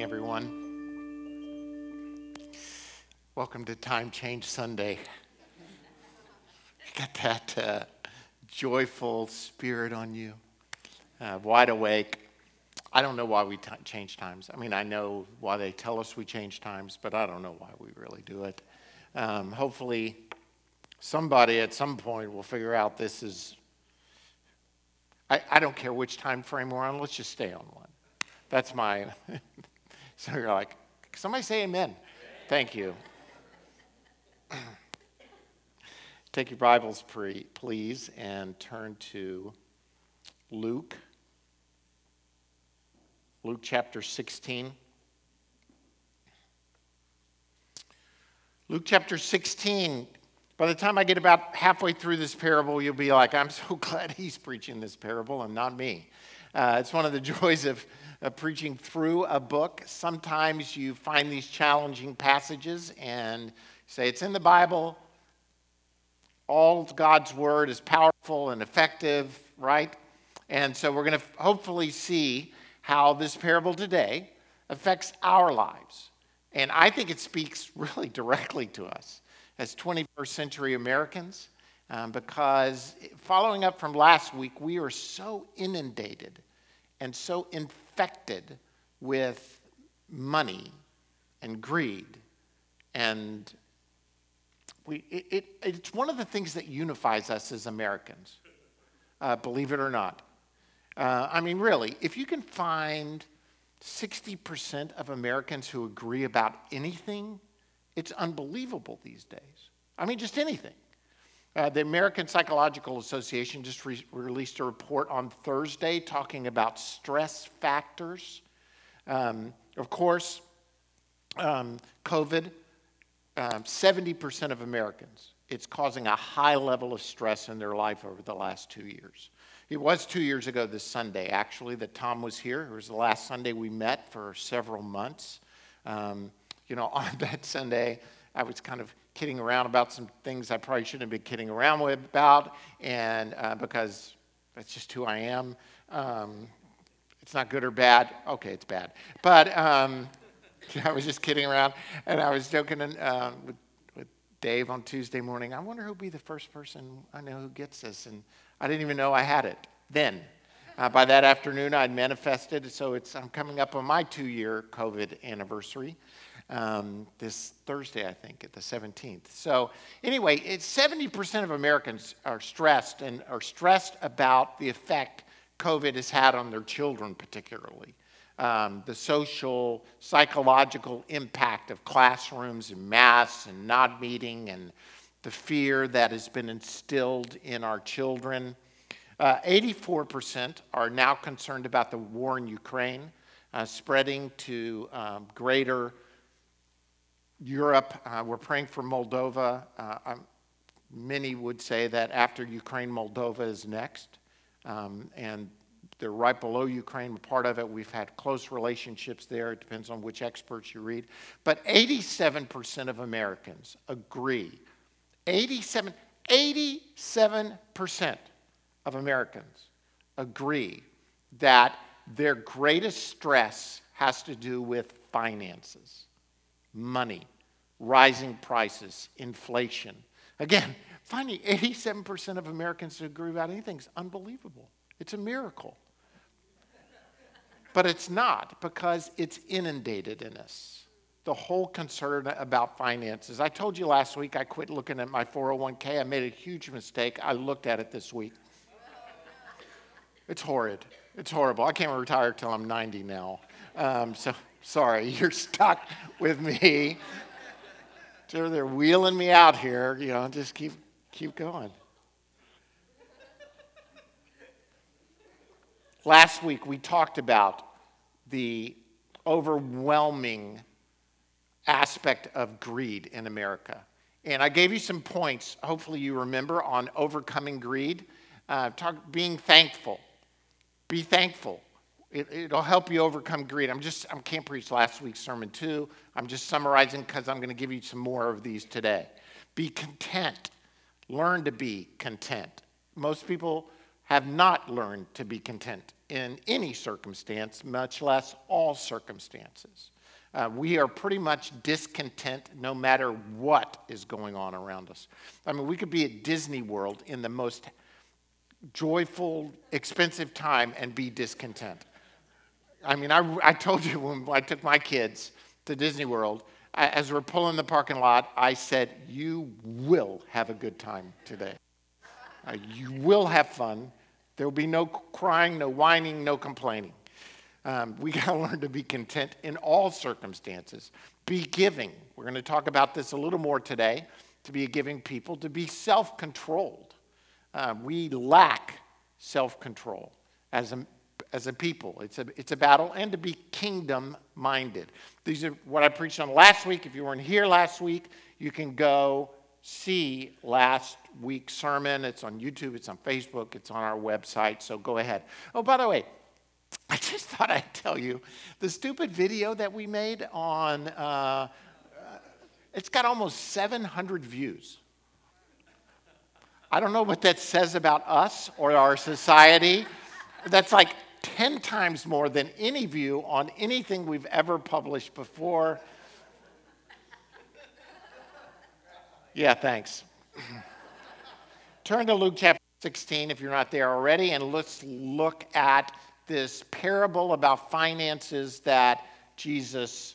morning, everyone. Welcome to Time Change Sunday. Got that uh, joyful spirit on you, uh, wide awake. I don't know why we t- change times. I mean, I know why they tell us we change times, but I don't know why we really do it. Um, hopefully, somebody at some point will figure out this is. I, I don't care which time frame we're on. Let's just stay on one. That's my. so you're like, somebody say amen. Thank you. Take your Bibles, please, and turn to Luke. Luke chapter 16. Luke chapter 16. By the time I get about halfway through this parable, you'll be like, I'm so glad he's preaching this parable and not me. Uh, it's one of the joys of uh, preaching through a book. Sometimes you find these challenging passages and say it's in the Bible. All God's word is powerful and effective, right? And so we're going to hopefully see how this parable today affects our lives. And I think it speaks really directly to us as 21st century Americans. Um, because following up from last week, we are so inundated and so infected with money and greed. And we, it, it, it's one of the things that unifies us as Americans, uh, believe it or not. Uh, I mean, really, if you can find 60% of Americans who agree about anything, it's unbelievable these days. I mean, just anything. Uh, the American Psychological Association just re- released a report on Thursday talking about stress factors. Um, of course, um, COVID, um, 70% of Americans, it's causing a high level of stress in their life over the last two years. It was two years ago this Sunday, actually, that Tom was here. It was the last Sunday we met for several months. Um, you know, on that Sunday, I was kind of kidding around about some things I probably shouldn't have been kidding around with about, and uh, because that's just who I am. Um, it's not good or bad. Okay, it's bad. But um, I was just kidding around, and I was joking uh, with, with Dave on Tuesday morning. I wonder who'll be the first person I know who gets this, and I didn't even know I had it then. Uh, by that afternoon, I'd manifested, so it's I'm coming up on my two-year COVID anniversary um, this Thursday, I think, at the 17th. So, anyway, it's 70% of Americans are stressed and are stressed about the effect COVID has had on their children, particularly. Um, the social, psychological impact of classrooms and masks and not meeting and the fear that has been instilled in our children. Uh, 84% are now concerned about the war in Ukraine uh, spreading to um, greater Europe, uh, we're praying for Moldova. Uh, um, many would say that after Ukraine, Moldova is next. Um, and they're right below Ukraine, part of it. We've had close relationships there. It depends on which experts you read. But 87% of Americans agree. 87, 87% of Americans agree that their greatest stress has to do with finances money, rising prices, inflation. Again, finding 87% of Americans agree about anything is unbelievable. It's a miracle. But it's not because it's inundated in us. The whole concern about finances. I told you last week I quit looking at my 401k. I made a huge mistake. I looked at it this week. It's horrid. It's horrible. I can't retire till I'm 90 now. Um, so Sorry, you're stuck with me. So they're wheeling me out here, you know, just keep keep going. Last week we talked about the overwhelming aspect of greed in America. And I gave you some points, hopefully you remember, on overcoming greed. Uh, talk, being thankful. Be thankful. It, will help you overcome greed. I'm just, I can't preach last week's sermon too. I'm just summarizing because I'm going to give you some more of these today. Be content. Learn to be content. Most people have not learned to be content in any circumstance, much less all circumstances. Uh, we are pretty much discontent no matter what is going on around us. I mean, we could be at Disney World in the most joyful, expensive time and be discontent. I mean, I, I told you when I took my kids to Disney World, as we're pulling the parking lot, I said, You will have a good time today. Uh, you will have fun. There will be no crying, no whining, no complaining. Um, we got to learn to be content in all circumstances. Be giving. We're going to talk about this a little more today. To be a giving people, to be self controlled. Uh, we lack self control as a, as a people. It's a, it's a battle, and to be kingdom minded. These are what I preached on last week. If you weren't here last week, you can go see last week's sermon. It's on YouTube, it's on Facebook, it's on our website, so go ahead. Oh, by the way, I just thought I'd tell you the stupid video that we made on, uh, it's got almost 700 views. I don't know what that says about us or our society. That's like 10 times more than any view on anything we've ever published before. Yeah, thanks. Turn to Luke chapter 16 if you're not there already, and let's look at this parable about finances that Jesus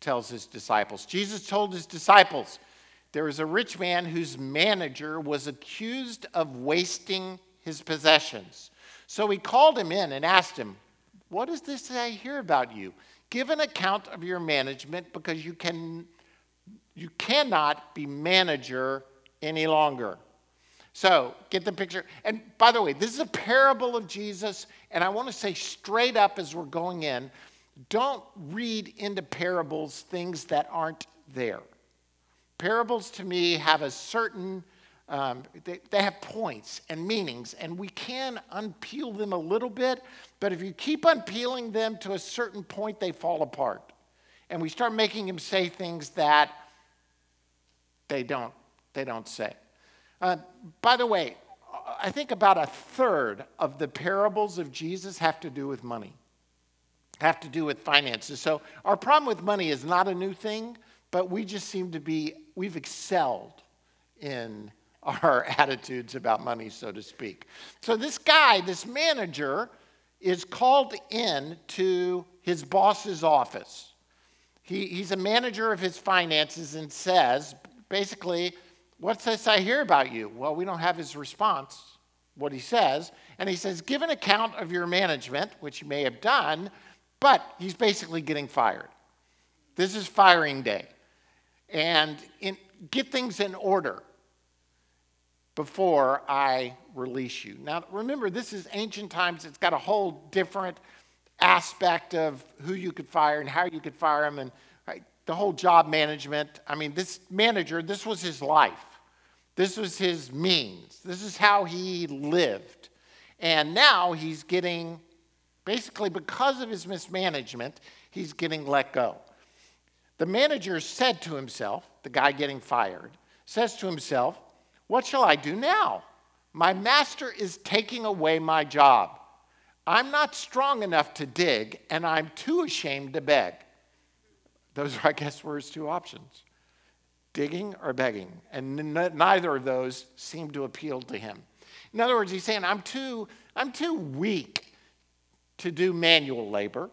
tells his disciples. Jesus told his disciples there was a rich man whose manager was accused of wasting his possessions. So he called him in and asked him, What is this I hear about you? Give an account of your management because you, can, you cannot be manager any longer. So, get the picture. And by the way, this is a parable of Jesus, and I want to say straight up as we're going in don't read into parables things that aren't there. Parables to me have a certain, um, they, they have points and meanings, and we can unpeel them a little bit, but if you keep unpeeling them to a certain point, they fall apart. And we start making them say things that they don't, they don't say. Uh, by the way, I think about a third of the parables of Jesus have to do with money, have to do with finances. So our problem with money is not a new thing, but we just seem to be, we've excelled in our attitudes about money, so to speak. So this guy, this manager, is called in to his boss's office. He, he's a manager of his finances and says, basically, What's this I hear about you? Well, we don't have his response, what he says. And he says, Give an account of your management, which you may have done, but he's basically getting fired. This is firing day. And in, get things in order before I release you. Now, remember, this is ancient times. It's got a whole different aspect of who you could fire and how you could fire them. And the whole job management. I mean, this manager, this was his life. This was his means. This is how he lived. And now he's getting, basically, because of his mismanagement, he's getting let go. The manager said to himself, the guy getting fired, says to himself, What shall I do now? My master is taking away my job. I'm not strong enough to dig, and I'm too ashamed to beg. Those are, I guess, were his two options digging or begging. And n- neither of those seemed to appeal to him. In other words, he's saying, I'm too, I'm too weak to do manual labor,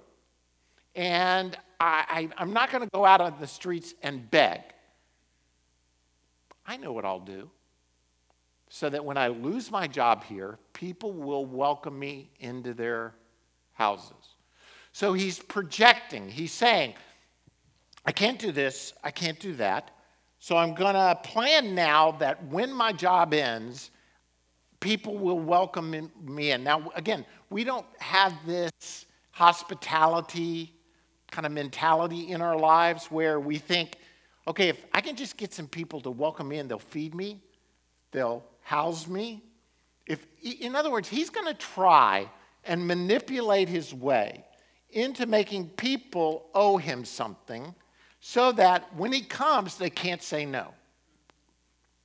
and I, I, I'm not going to go out on the streets and beg. I know what I'll do so that when I lose my job here, people will welcome me into their houses. So he's projecting, he's saying, I can't do this, I can't do that. So I'm going to plan now that when my job ends, people will welcome me in. Now, again, we don't have this hospitality kind of mentality in our lives where we think, okay, if I can just get some people to welcome me in, they'll feed me, they'll house me. If, in other words, he's going to try and manipulate his way into making people owe him something so that when he comes, they can't say no.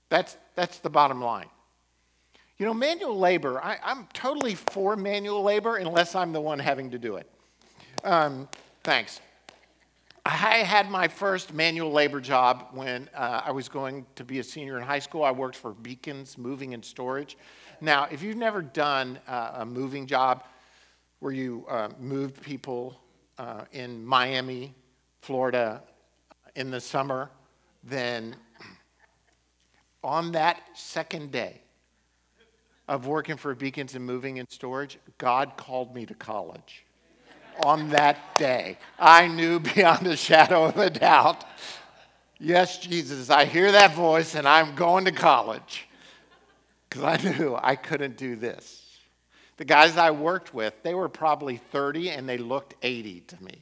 That's, that's the bottom line. You know, manual labor, I, am totally for manual labor unless I'm the one having to do it. Um, thanks. I had my first manual labor job when uh, I was going to be a senior in high school. I worked for Beacons Moving and Storage. Now, if you've never done uh, a moving job where you uh, moved people uh, in Miami, Florida in the summer, then on that second day of working for Beacons and Moving and Storage, God called me to college on that day. I knew beyond a shadow of a doubt yes, Jesus, I hear that voice and I'm going to college because I knew I couldn't do this. The guys I worked with, they were probably 30 and they looked 80 to me.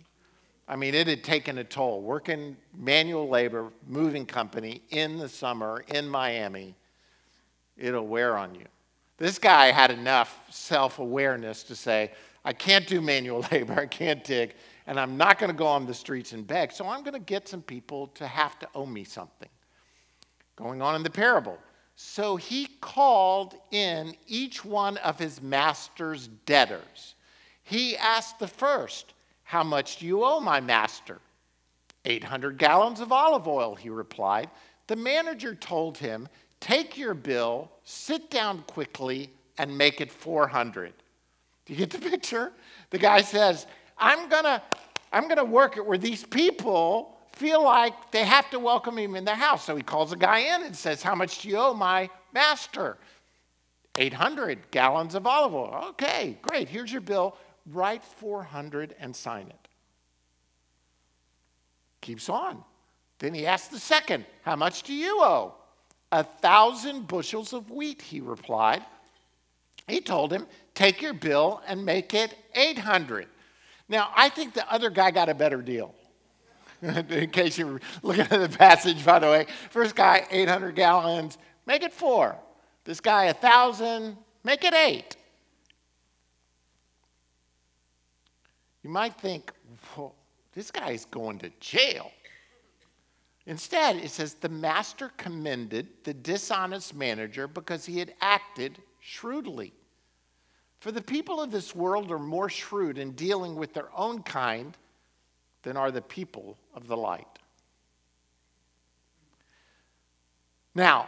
I mean, it had taken a toll. Working manual labor, moving company in the summer in Miami, it'll wear on you. This guy had enough self awareness to say, I can't do manual labor, I can't dig, and I'm not going to go on the streets and beg. So I'm going to get some people to have to owe me something. Going on in the parable. So he called in each one of his master's debtors. He asked the first, How much do you owe my master? 800 gallons of olive oil, he replied. The manager told him, Take your bill, sit down quickly, and make it 400. Do you get the picture? The guy says, I'm gonna, I'm gonna work it where these people feel like they have to welcome him in their house. So he calls the guy in and says, How much do you owe my master? 800 gallons of olive oil. Okay, great. Here's your bill. Write 400 and sign it. Keeps on. Then he asks the second, How much do you owe? A thousand bushels of wheat, he replied. He told him, take your bill and make it 800. Now, I think the other guy got a better deal. In case you're looking at the passage, by the way. First guy, 800 gallons, make it four. This guy, 1,000, make it eight. You might think, well, this guy's going to jail. Instead, it says the master commended the dishonest manager because he had acted shrewdly. For the people of this world are more shrewd in dealing with their own kind than are the people of the light. Now,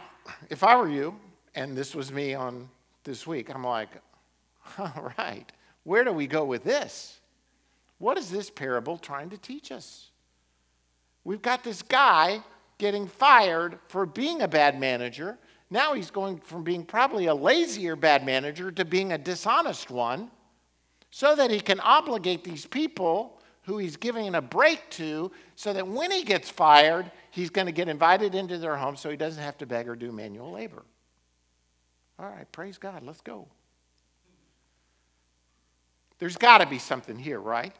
if I were you, and this was me on this week, I'm like, all right, where do we go with this? What is this parable trying to teach us? We've got this guy getting fired for being a bad manager now he's going from being probably a lazier bad manager to being a dishonest one so that he can obligate these people who he's giving a break to so that when he gets fired, he's going to get invited into their home so he doesn't have to beg or do manual labor. All right, praise God, let's go. There's got to be something here, right?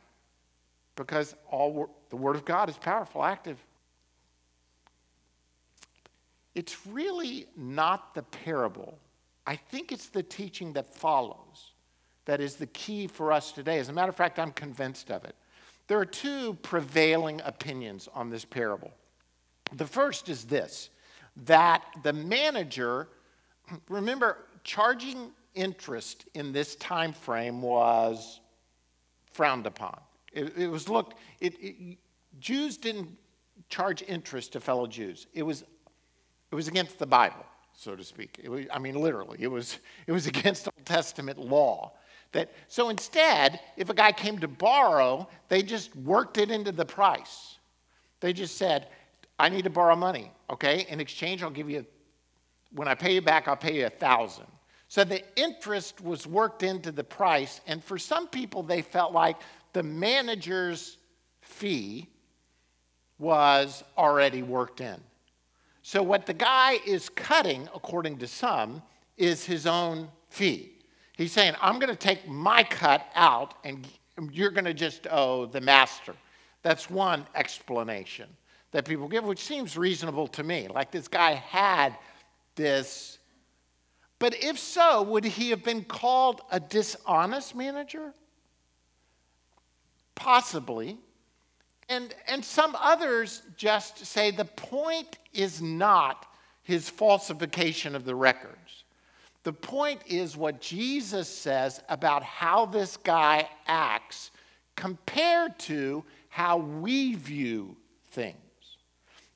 Because all the Word of God is powerful, active, it's really not the parable. I think it's the teaching that follows that is the key for us today. As a matter of fact, I'm convinced of it. There are two prevailing opinions on this parable. The first is this that the manager, remember, charging interest in this time frame was frowned upon. It, it was looked, it, it, Jews didn't charge interest to fellow Jews. It was it was against the Bible, so to speak. Was, I mean, literally, it was, it was against Old Testament law. That, so instead, if a guy came to borrow, they just worked it into the price. They just said, I need to borrow money, okay? In exchange, I'll give you, when I pay you back, I'll pay you a thousand. So the interest was worked into the price, and for some people, they felt like the manager's fee was already worked in. So, what the guy is cutting, according to some, is his own fee. He's saying, I'm going to take my cut out and you're going to just owe the master. That's one explanation that people give, which seems reasonable to me. Like this guy had this. But if so, would he have been called a dishonest manager? Possibly. And, and some others just say the point is not his falsification of the records. The point is what Jesus says about how this guy acts compared to how we view things.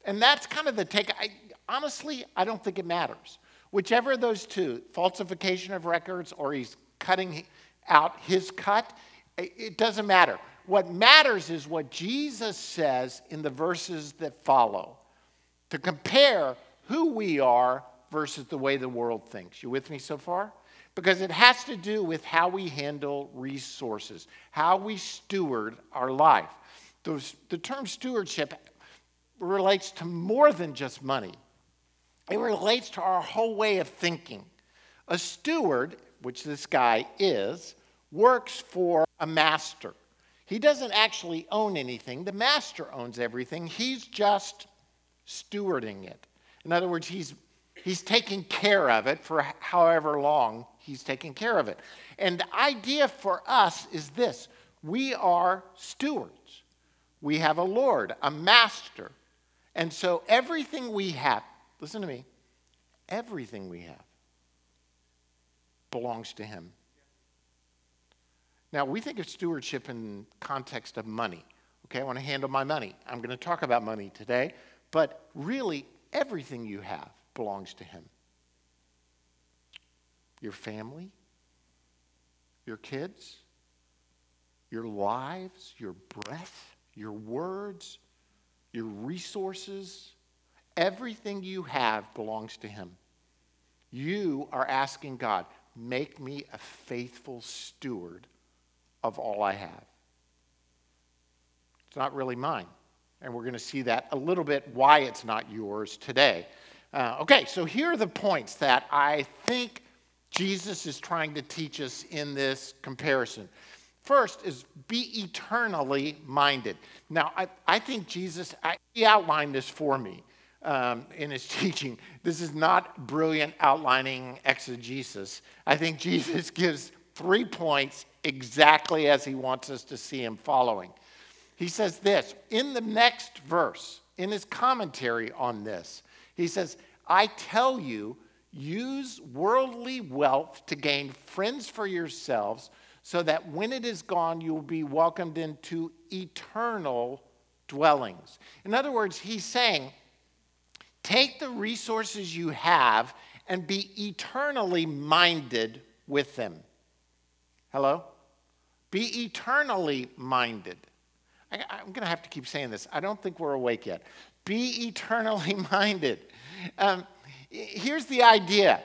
And that's kind of the take. I, honestly, I don't think it matters. Whichever of those two, falsification of records or he's cutting out his cut, it doesn't matter. What matters is what Jesus says in the verses that follow to compare who we are versus the way the world thinks. You with me so far? Because it has to do with how we handle resources, how we steward our life. Those, the term stewardship relates to more than just money, it relates to our whole way of thinking. A steward, which this guy is, works for a master. He doesn't actually own anything, the master owns everything. He's just stewarding it. In other words, he's, he's taking care of it for however long he's taking care of it. And the idea for us is this we are stewards, we have a Lord, a master. And so everything we have, listen to me, everything we have belongs to him. Now, we think of stewardship in context of money. Okay, I want to handle my money. I'm going to talk about money today, but really, everything you have belongs to Him. Your family, your kids, your lives, your breath, your words, your resources, everything you have belongs to Him. You are asking God, make me a faithful steward of all I have. It's not really mine. And we're going to see that a little bit why it's not yours today. Uh, okay, so here are the points that I think Jesus is trying to teach us in this comparison. First is be eternally minded. Now, I, I think Jesus, I, he outlined this for me um, in his teaching. This is not brilliant outlining exegesis. I think Jesus gives three points exactly as he wants us to see him following. He says this in the next verse, in his commentary on this, he says, I tell you, use worldly wealth to gain friends for yourselves, so that when it is gone, you will be welcomed into eternal dwellings. In other words, he's saying, take the resources you have and be eternally minded with them. Hello? Be eternally minded. I, am going to have to keep saying this. I don't think we're awake yet. Be eternally minded. Um, here's the idea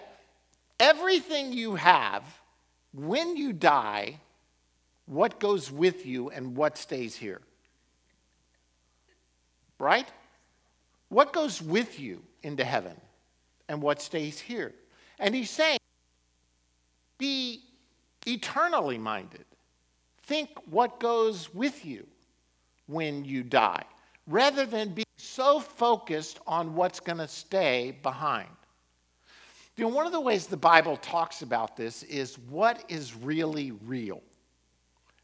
everything you have, when you die, what goes with you and what stays here? Right? What goes with you into heaven and what stays here? And he's saying, eternally minded. Think what goes with you when you die, rather than be so focused on what's going to stay behind. You know, one of the ways the Bible talks about this is what is really real.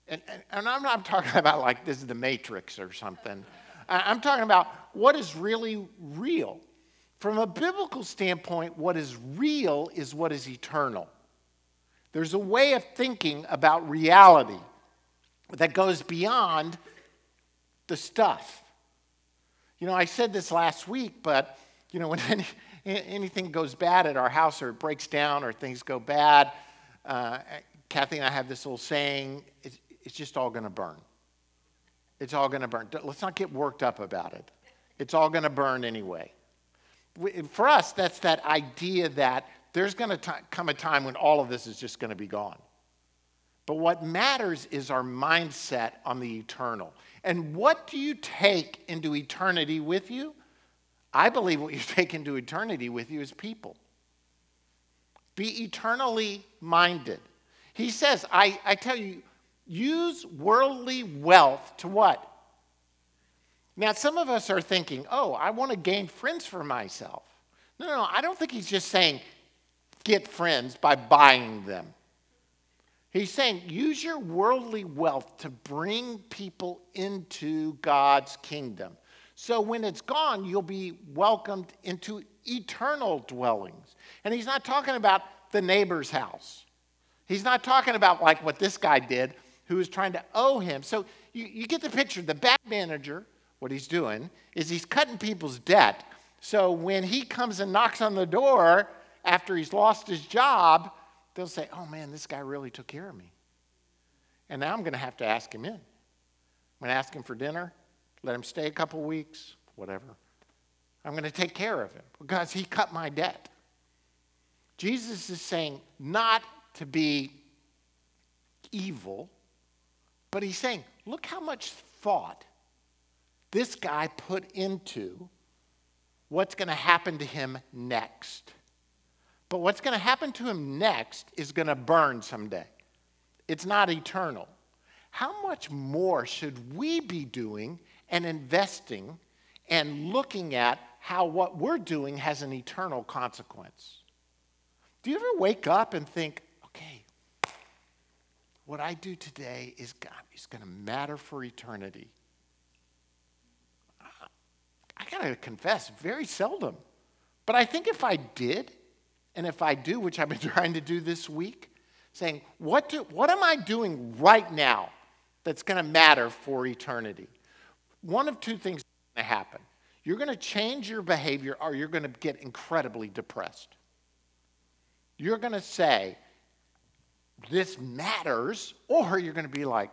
And, and, and I'm not talking about like this is the Matrix or something. I'm talking about what is really real. From a biblical standpoint, what is real is what is eternal. There's a way of thinking about reality that goes beyond the stuff. You know, I said this last week, but, you know, when any, anything goes bad at our house or it breaks down or things go bad, uh, Kathy and I have this little saying it's, it's just all going to burn. It's all going to burn. Let's not get worked up about it. It's all going to burn anyway. For us, that's that idea that there's going to come a time when all of this is just going to be gone. But what matters is our mindset on the eternal. And what do you take into eternity with you? I believe what you take into eternity with you is people. Be eternally minded. He says, I, I tell you, use worldly wealth to what? Now, some of us are thinking, oh, I want to gain friends for myself. No, no, I don't think he's just saying get friends by buying them. He's saying use your worldly wealth to bring people into God's kingdom. So when it's gone, you'll be welcomed into eternal dwellings. And he's not talking about the neighbor's house. He's not talking about like what this guy did who was trying to owe him. So you, you get the picture. The bad manager, what he's doing is he's cutting people's debt. So when he comes and knocks on the door after he's lost his job, they'll say, Oh man, this guy really took care of me. And now I'm going to have to ask him in. I'm going to ask him for dinner, let him stay a couple weeks, whatever. I'm going to take care of him because he cut my debt. Jesus is saying not to be evil, but he's saying, look how much thought this guy put into what's going to happen to him next. But what's going to happen to him next is going to burn someday. It's not eternal. How much more should we be doing and investing and looking at how what we're doing has an eternal consequence? Do you ever wake up and think, okay, what I do today is, is going to matter for eternity? I got to confess, very seldom. But I think if I did, and if I do, which I've been trying to do this week, saying, what, do, what am I doing right now that's going to matter for eternity? One of two things is going to happen. You're going to change your behavior or you're going to get incredibly depressed. You're going to say, this matters, or you're going to be like,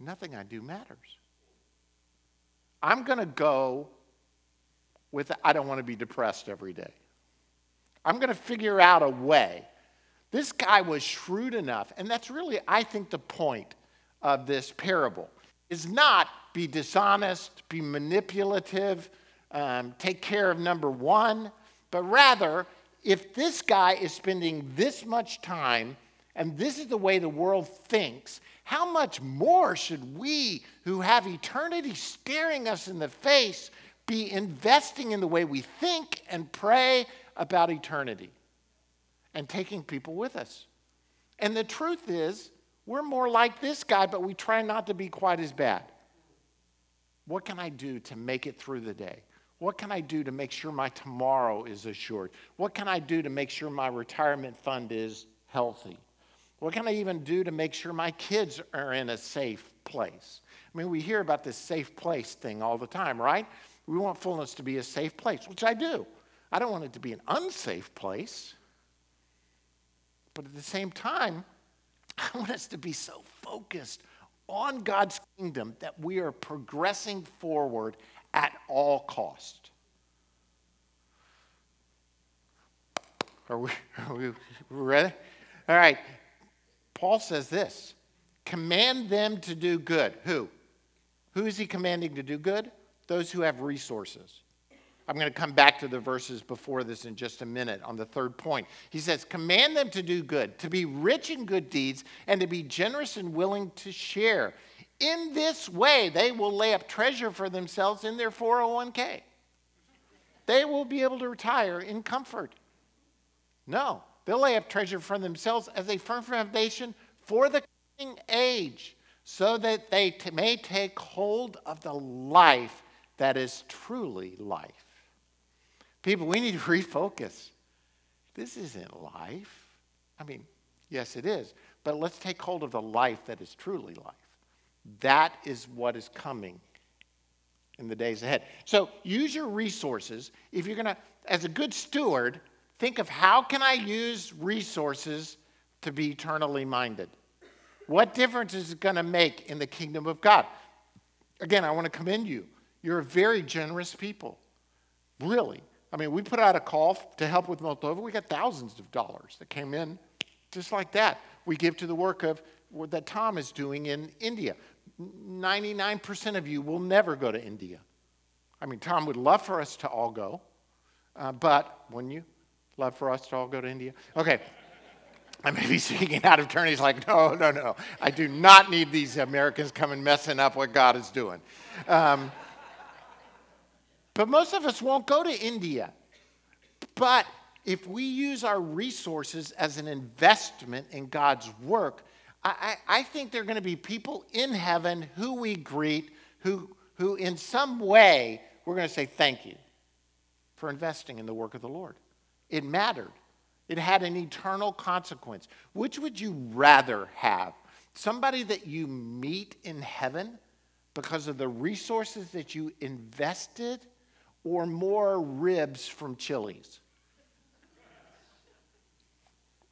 nothing I do matters. I'm going to go with, I don't want to be depressed every day. I'm going to figure out a way. This guy was shrewd enough, and that's really, I think, the point of this parable is not be dishonest, be manipulative, um, take care of number one, but rather, if this guy is spending this much time and this is the way the world thinks, how much more should we, who have eternity staring us in the face, be investing in the way we think and pray about eternity and taking people with us? And the truth is, we're more like this guy, but we try not to be quite as bad. What can I do to make it through the day? What can I do to make sure my tomorrow is assured? What can I do to make sure my retirement fund is healthy? What can I even do to make sure my kids are in a safe place? I mean, we hear about this safe place thing all the time, right? We want fullness to be a safe place, which I do. I don't want it to be an unsafe place. But at the same time, I want us to be so focused on God's kingdom that we are progressing forward at all cost. Are we, are we ready? All right. Paul says this command them to do good. Who? Who is he commanding to do good? Those who have resources. I'm going to come back to the verses before this in just a minute on the third point. He says, Command them to do good, to be rich in good deeds, and to be generous and willing to share. In this way, they will lay up treasure for themselves in their 401k. They will be able to retire in comfort. No, they'll lay up treasure for themselves as a firm foundation for the coming age, so that they t- may take hold of the life that is truly life. People, we need to refocus. This isn't life. I mean, yes, it is, but let's take hold of the life that is truly life. That is what is coming in the days ahead. So use your resources. If you're going to, as a good steward, think of how can I use resources to be eternally minded? What difference is it going to make in the kingdom of God? Again, I want to commend you. You're a very generous people. Really. I mean, we put out a call to help with Moldova. We got thousands of dollars that came in just like that. We give to the work of that Tom is doing in India. 99% of you will never go to India. I mean, Tom would love for us to all go, uh, but wouldn't you love for us to all go to India? Okay. I may be speaking out of turn. He's like, no, no, no. I do not need these Americans coming messing up what God is doing. Um, but most of us won't go to India. But if we use our resources as an investment in God's work, I, I think there are going to be people in heaven who we greet who, who in some way, we're going to say thank you for investing in the work of the Lord. It mattered. It had an eternal consequence. Which would you rather have? Somebody that you meet in heaven because of the resources that you invested, or more ribs from Chili's?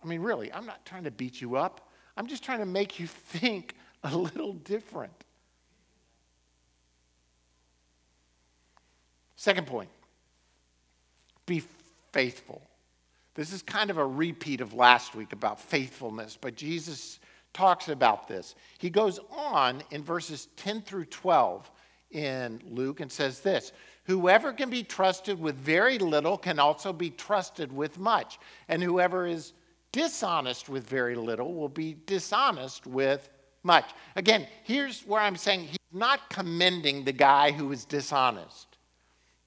I mean, really, I'm not trying to beat you up. I'm just trying to make you think a little different. Second point be faithful. This is kind of a repeat of last week about faithfulness, but Jesus talks about this. He goes on in verses 10 through 12 in Luke and says this Whoever can be trusted with very little can also be trusted with much, and whoever is dishonest with very little will be dishonest with much. Again, here's where I'm saying he's not commending the guy who is dishonest.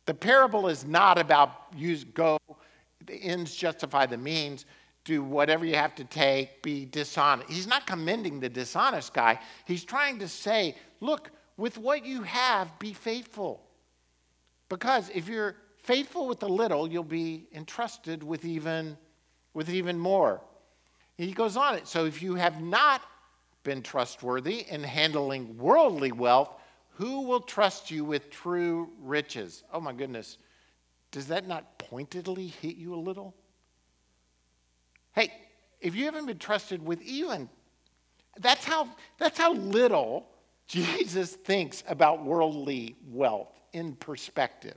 The parable is not about use go, the ends justify the means, do whatever you have to take, be dishonest. He's not commending the dishonest guy. He's trying to say, look, with what you have, be faithful. Because if you're faithful with the little, you'll be entrusted with even, with even more. He goes on it. So if you have not been trustworthy in handling worldly wealth, who will trust you with true riches? Oh my goodness. Does that not pointedly hit you a little? Hey, if you haven't been trusted with even, that's how, that's how little Jesus thinks about worldly wealth in perspective.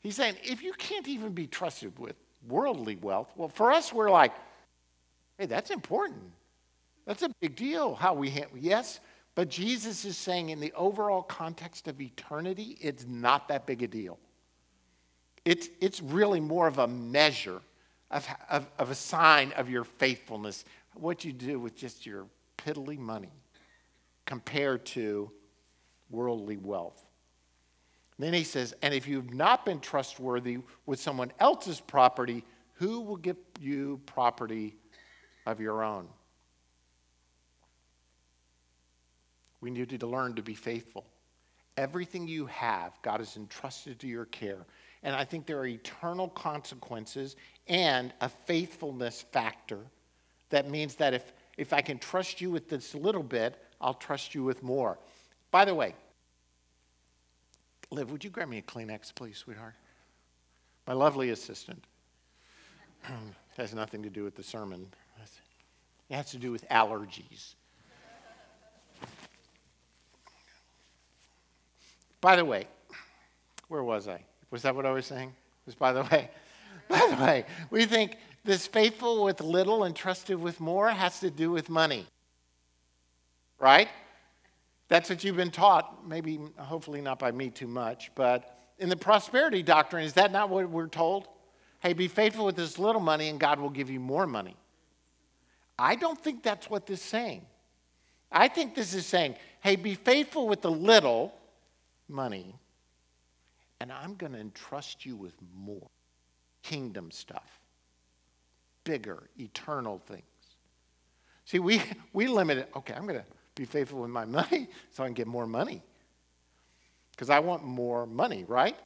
He's saying, if you can't even be trusted with worldly wealth, well, for us, we're like, hey, that's important. That's a big deal how we handle. Yes, but Jesus is saying in the overall context of eternity, it's not that big a deal. It's, it's really more of a measure of, of, of a sign of your faithfulness, what you do with just your piddly money compared to worldly wealth. then he says, and if you've not been trustworthy with someone else's property, who will give you property of your own? We need to learn to be faithful. Everything you have, God has entrusted to your care. And I think there are eternal consequences and a faithfulness factor that means that if, if I can trust you with this little bit, I'll trust you with more. By the way, Liv, would you grab me a Kleenex, please, sweetheart? My lovely assistant. it has nothing to do with the sermon, it has to do with allergies. By the way, where was I? Was that what I was saying? Was by the way. By the way, we think this faithful with little and trusted with more has to do with money. Right? That's what you've been taught, maybe hopefully not by me too much, but in the prosperity doctrine, is that not what we're told? Hey, be faithful with this little money and God will give you more money. I don't think that's what this is saying. I think this is saying, hey, be faithful with the little money, and I'm going to entrust you with more kingdom stuff, bigger, eternal things. See, we, we limit it. Okay, I'm going to be faithful with my money so I can get more money. Because I want more money, right?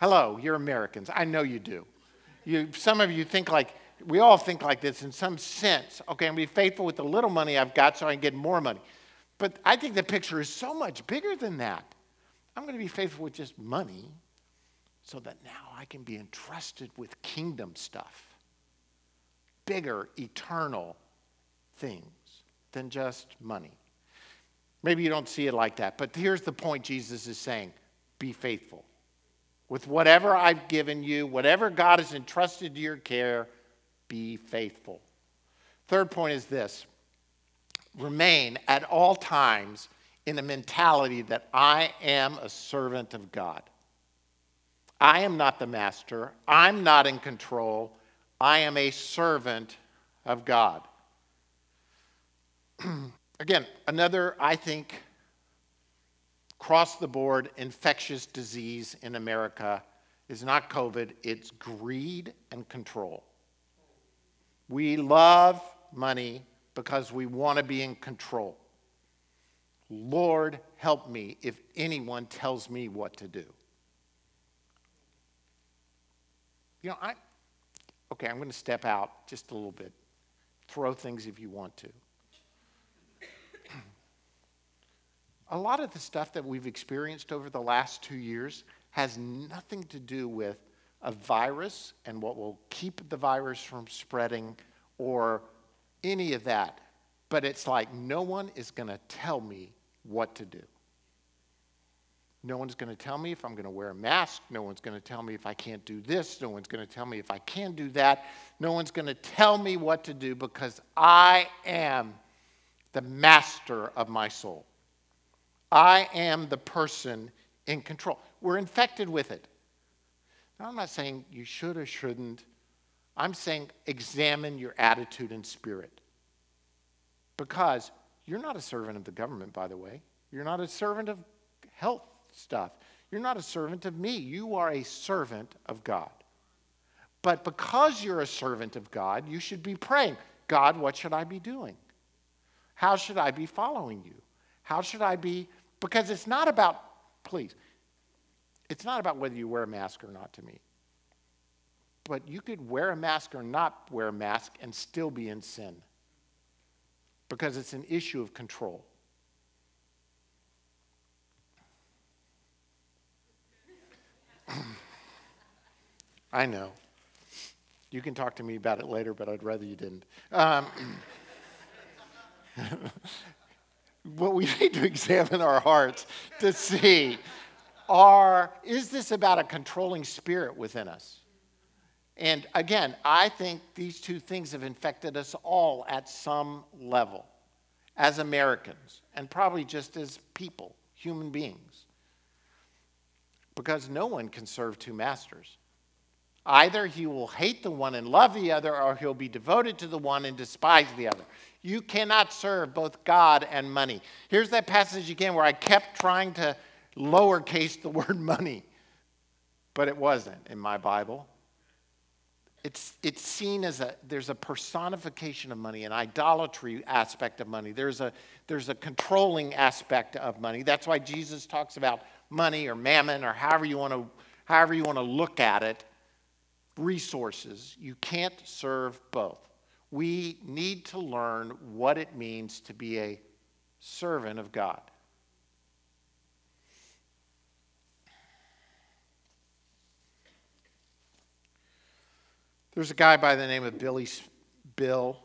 Hello, you're Americans. I know you do. You, some of you think like, we all think like this in some sense. Okay, I'm be faithful with the little money I've got so I can get more money. But I think the picture is so much bigger than that. I'm going to be faithful with just money so that now I can be entrusted with kingdom stuff, bigger, eternal things than just money. Maybe you don't see it like that, but here's the point Jesus is saying be faithful. With whatever I've given you, whatever God has entrusted to your care, be faithful. Third point is this remain at all times in the mentality that I am a servant of God. I am not the master, I'm not in control, I am a servant of God. Again, another, I think, cross the board infectious disease in America is not COVID, it's greed and control. We love money because we want to be in control. Lord, help me if anyone tells me what to do. You know, I, okay, I'm going to step out just a little bit. Throw things if you want to. A lot of the stuff that we've experienced over the last two years has nothing to do with a virus and what will keep the virus from spreading or any of that. But it's like no one is going to tell me what to do. No one's going to tell me if I'm going to wear a mask. No one's going to tell me if I can't do this. No one's going to tell me if I can do that. No one's going to tell me what to do because I am the master of my soul. I am the person in control. We're infected with it. Now, I'm not saying you should or shouldn't. I'm saying examine your attitude and spirit. Because you're not a servant of the government, by the way. You're not a servant of health stuff. You're not a servant of me, you are a servant of God. But because you're a servant of God, you should be praying God, what should I be doing? How should I be following you? How should I be? Because it's not about, please, it's not about whether you wear a mask or not to me. But you could wear a mask or not wear a mask and still be in sin because it's an issue of control. I know. You can talk to me about it later, but I'd rather you didn't. Um, but we need to examine our hearts to see are, is this about a controlling spirit within us? And again, I think these two things have infected us all at some level as Americans and probably just as people, human beings because no one can serve two masters. Either he will hate the one and love the other, or he'll be devoted to the one and despise the other. You cannot serve both God and money. Here's that passage again where I kept trying to lowercase the word money, but it wasn't in my Bible. It's, it's seen as a there's a personification of money an idolatry aspect of money there's a there's a controlling aspect of money that's why jesus talks about money or mammon or however you want to however you want to look at it resources. You can't serve both. We need to learn what it means to be a servant of god. There's a guy by the name of billy bill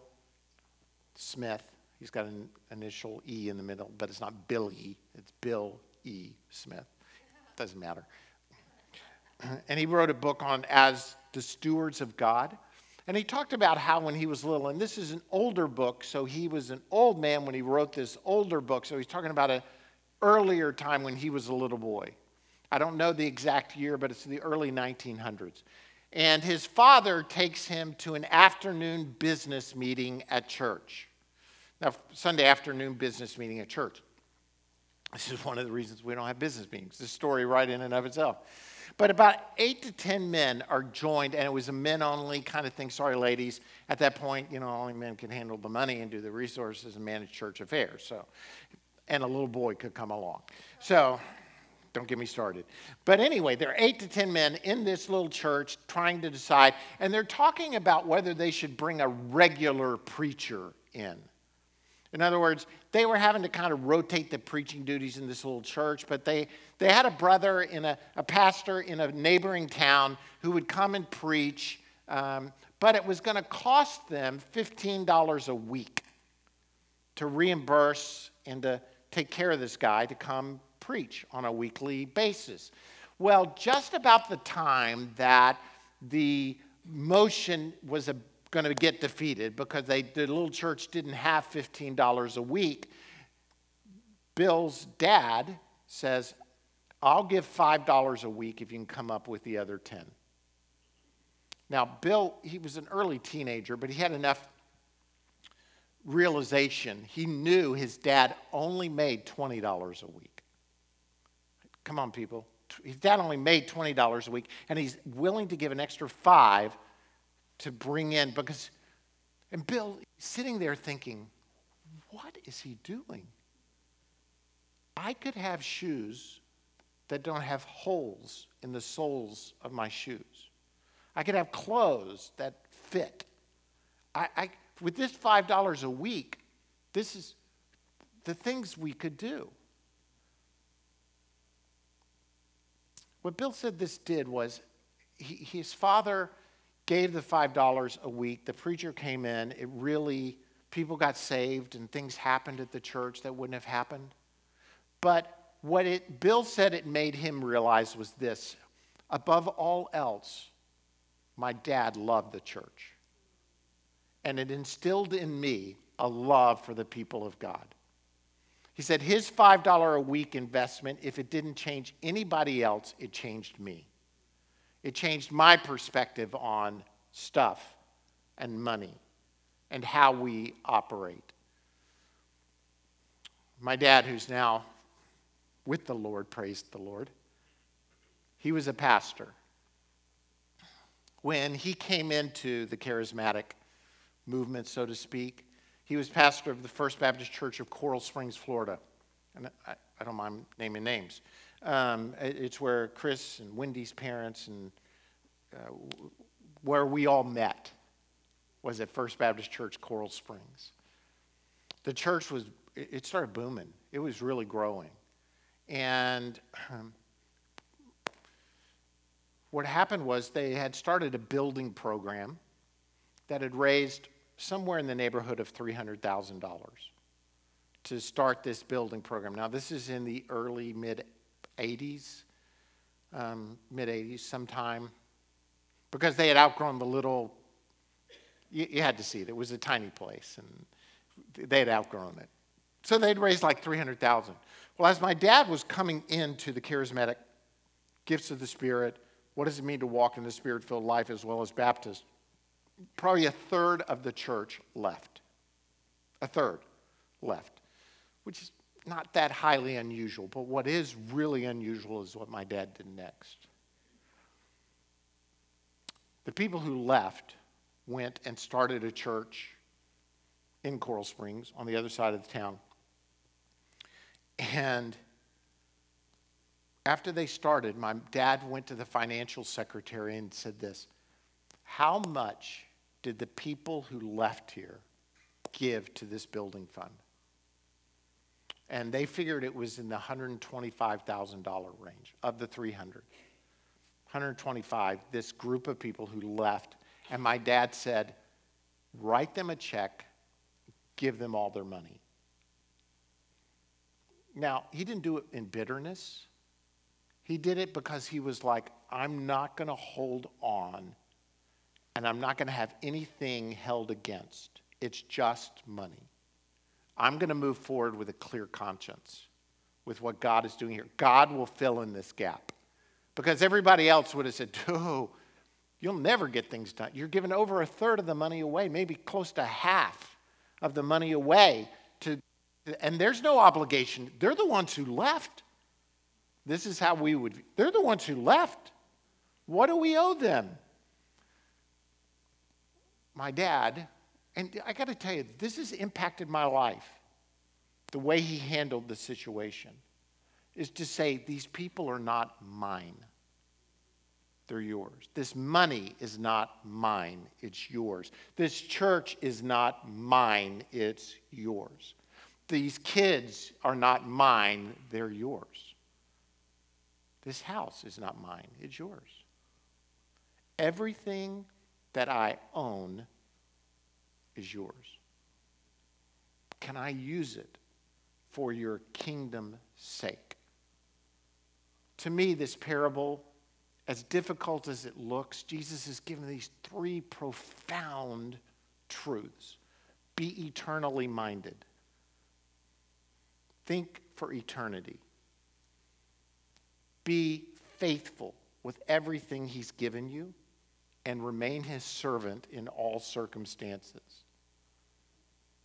smith. He's got an initial e in the middle but it's not billy it's bill e. Smith. Doesn't matter. And he wrote a book on As the Stewards of God. And he talked about how when he was little, and this is an older book, so he was an old man when he wrote this older book. So he's talking about an earlier time when he was a little boy. I don't know the exact year, but it's the early 1900s. And his father takes him to an afternoon business meeting at church. Now, Sunday afternoon business meeting at church. This is one of the reasons we don't have business meetings. This story, right in and of itself. But about eight to 10 men are joined, and it was a men only kind of thing. Sorry, ladies. At that point, you know, only men can handle the money and do the resources and manage church affairs. So, and a little boy could come along. So, don't get me started. But anyway, there are eight to 10 men in this little church trying to decide, and they're talking about whether they should bring a regular preacher in. In other words, they were having to kind of rotate the preaching duties in this little church, but they, they had a brother in a, a pastor in a neighboring town who would come and preach, um, but it was going to cost them $15 a week to reimburse and to take care of this guy to come preach on a weekly basis. Well, just about the time that the motion was going to get defeated because they, the little church didn't have $15 a week. Bill's dad says, I'll give $5 a week if you can come up with the other 10. Now, Bill, he was an early teenager, but he had enough realization. He knew his dad only made $20 a week. Come on, people. His dad only made $20 a week, and he's willing to give an extra five to bring in because, and Bill sitting there thinking, what is he doing? I could have shoes that don't have holes in the soles of my shoes. I could have clothes that fit. I, I, with this $5 a week, this is the things we could do. What Bill said this did was he, his father gave the $5 a week. The preacher came in. It really, people got saved and things happened at the church that wouldn't have happened. But what it, Bill said it made him realize was this above all else, my dad loved the church. And it instilled in me a love for the people of God. He said his $5 a week investment, if it didn't change anybody else, it changed me. It changed my perspective on stuff and money and how we operate. My dad, who's now with the Lord, praised the Lord, he was a pastor. When he came into the charismatic movement, so to speak, he was pastor of the First Baptist Church of Coral Springs, Florida. And I, I don't mind naming names. Um, it's where Chris and Wendy's parents and uh, where we all met was at First Baptist Church, Coral Springs. The church was, it started booming. It was really growing. And um, what happened was they had started a building program that had raised somewhere in the neighborhood of $300,000 to start this building program. Now, this is in the early mid 80s, um, mid 80s, sometime, because they had outgrown the little, you, you, had to see it, it was a tiny place, and they had outgrown it. So they'd raised like 300,000. Well, as my dad was coming into the charismatic gifts of the Spirit, what does it mean to walk in the Spirit filled life as well as Baptist? probably a third of the church left. A third left, which is not that highly unusual, but what is really unusual is what my dad did next. The people who left went and started a church in Coral Springs on the other side of the town. And after they started, my dad went to the financial secretary and said this How much did the people who left here give to this building fund? And they figured it was in the $125,000 range of the 300. 125, this group of people who left. And my dad said, write them a check, give them all their money. Now, he didn't do it in bitterness. He did it because he was like, I'm not going to hold on and I'm not going to have anything held against. It's just money. I'm going to move forward with a clear conscience with what God is doing here. God will fill in this gap. Because everybody else would have said, oh, you'll never get things done. You're giving over a third of the money away, maybe close to half of the money away to and there's no obligation. They're the ones who left. This is how we would they're the ones who left. What do we owe them? my dad, and I got to tell you, this has impacted my life. The way he handled the situation is to say, These people are not mine. They're yours. This money is not mine, it's yours. This church is not mine, it's yours. These kids are not mine, they're yours. This house is not mine, it's yours. Everything that I own is yours. Can I use it for your kingdom's sake? To me, this parable, as difficult as it looks, Jesus has given these three profound truths. Be eternally minded. Think for eternity. Be faithful with everything He's given you and remain his servant in all circumstances.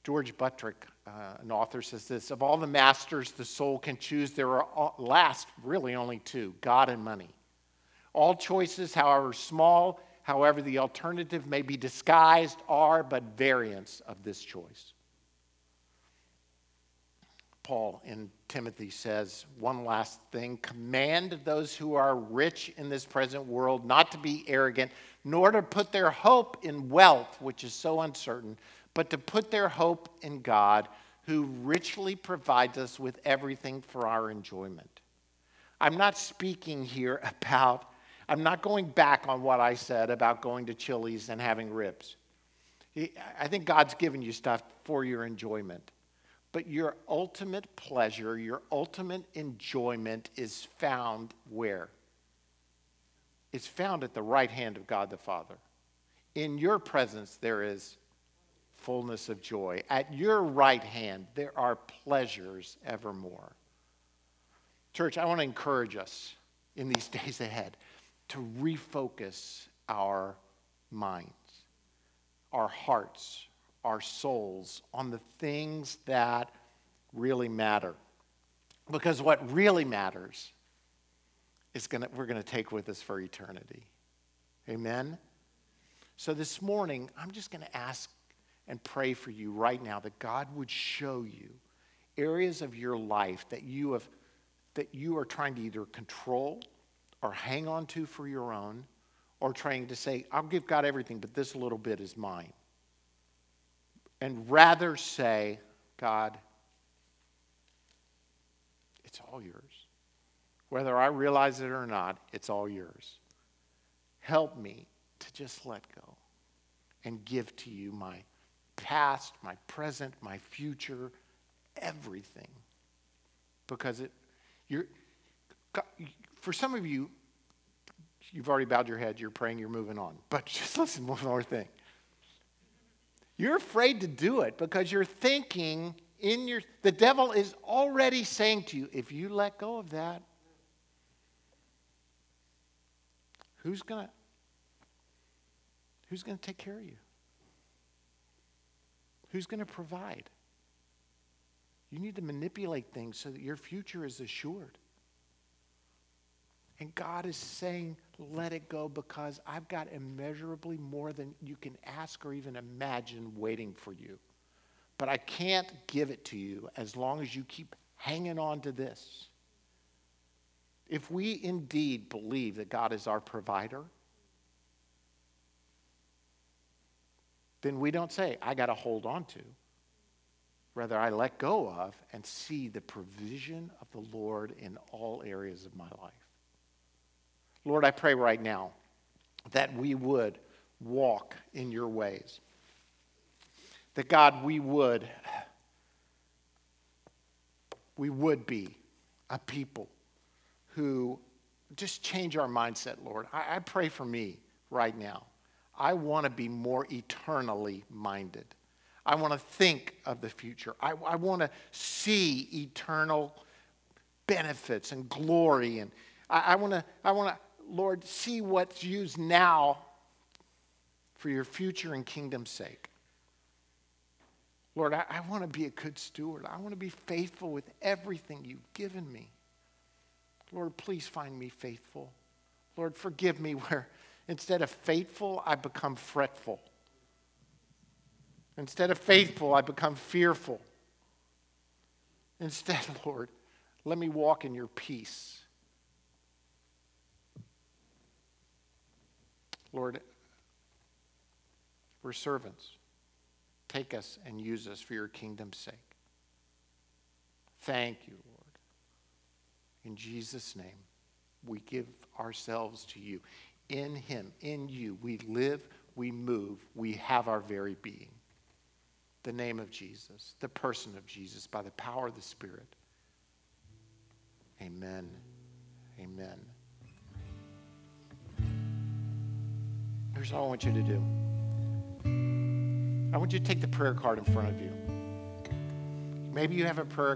George Buttrick, uh, an author, says this Of all the masters the soul can choose, there are last really only two God and money. All choices, however small, however the alternative may be disguised, are but variants of this choice. Paul in Timothy says, one last thing command those who are rich in this present world not to be arrogant, nor to put their hope in wealth, which is so uncertain, but to put their hope in God, who richly provides us with everything for our enjoyment. I'm not speaking here about, I'm not going back on what I said about going to Chili's and having ribs. I think God's given you stuff for your enjoyment. But your ultimate pleasure, your ultimate enjoyment is found where? It's found at the right hand of God the Father. In your presence, there is fullness of joy. At your right hand, there are pleasures evermore. Church, I want to encourage us in these days ahead to refocus our minds, our hearts, our souls on the things that really matter. Because what really matters is gonna, we're going to take with us for eternity. Amen? So this morning, I'm just going to ask and pray for you right now that God would show you areas of your life that you have that you are trying to either control or hang on to for your own or trying to say I'll give God everything but this little bit is mine and rather say, God, it's all yours. Whether I realize it or not, it's all yours. Help me to just let go and give to you my past, my present, my future, everything. Because it, you're, for some of you, you've already bowed your head, you're praying, you're moving on. But just listen, one more thing. You're afraid to do it because you're thinking in your, the devil is already saying to you, if you let go of that, who's to, who's going to take care of you? Who's going to provide? You need to manipulate things so that your future is assured. And God is saying, let it go because I've got immeasurably more than you can ask or even imagine waiting for you. But I can't give it to you as long as you keep hanging on to this. If we indeed believe that God is our provider, then we don't say, I got to hold on to. Rather, I let go of and see the provision of the Lord in all areas of my life. Lord, I pray right now that we would walk in your ways. That God, we would, we would be a people who just change our mindset, Lord. I, I pray for me right now. I want to be more eternally minded. I want to think of the future. I, I want to see eternal benefits and glory. And I, I want to, I want to Lord, see what's used now for your future and kingdom's sake. Lord, I, I want to be a good steward. I want to be faithful with everything you've given me. Lord, please find me faithful. Lord, forgive me where instead of faithful, I become fretful. Instead of faithful, I become fearful. Instead, Lord, let me walk in your peace. Lord, we're servants. Take us and use us for your kingdom's sake. Thank you, Lord. In Jesus' name, we give ourselves to you. In Him, in you, we live, we move, we have our very being. The name of Jesus, the person of Jesus, by the power of the Spirit. Amen. Amen. Here's all I want you to do I want you to take the prayer card in front of you. Maybe you have a prayer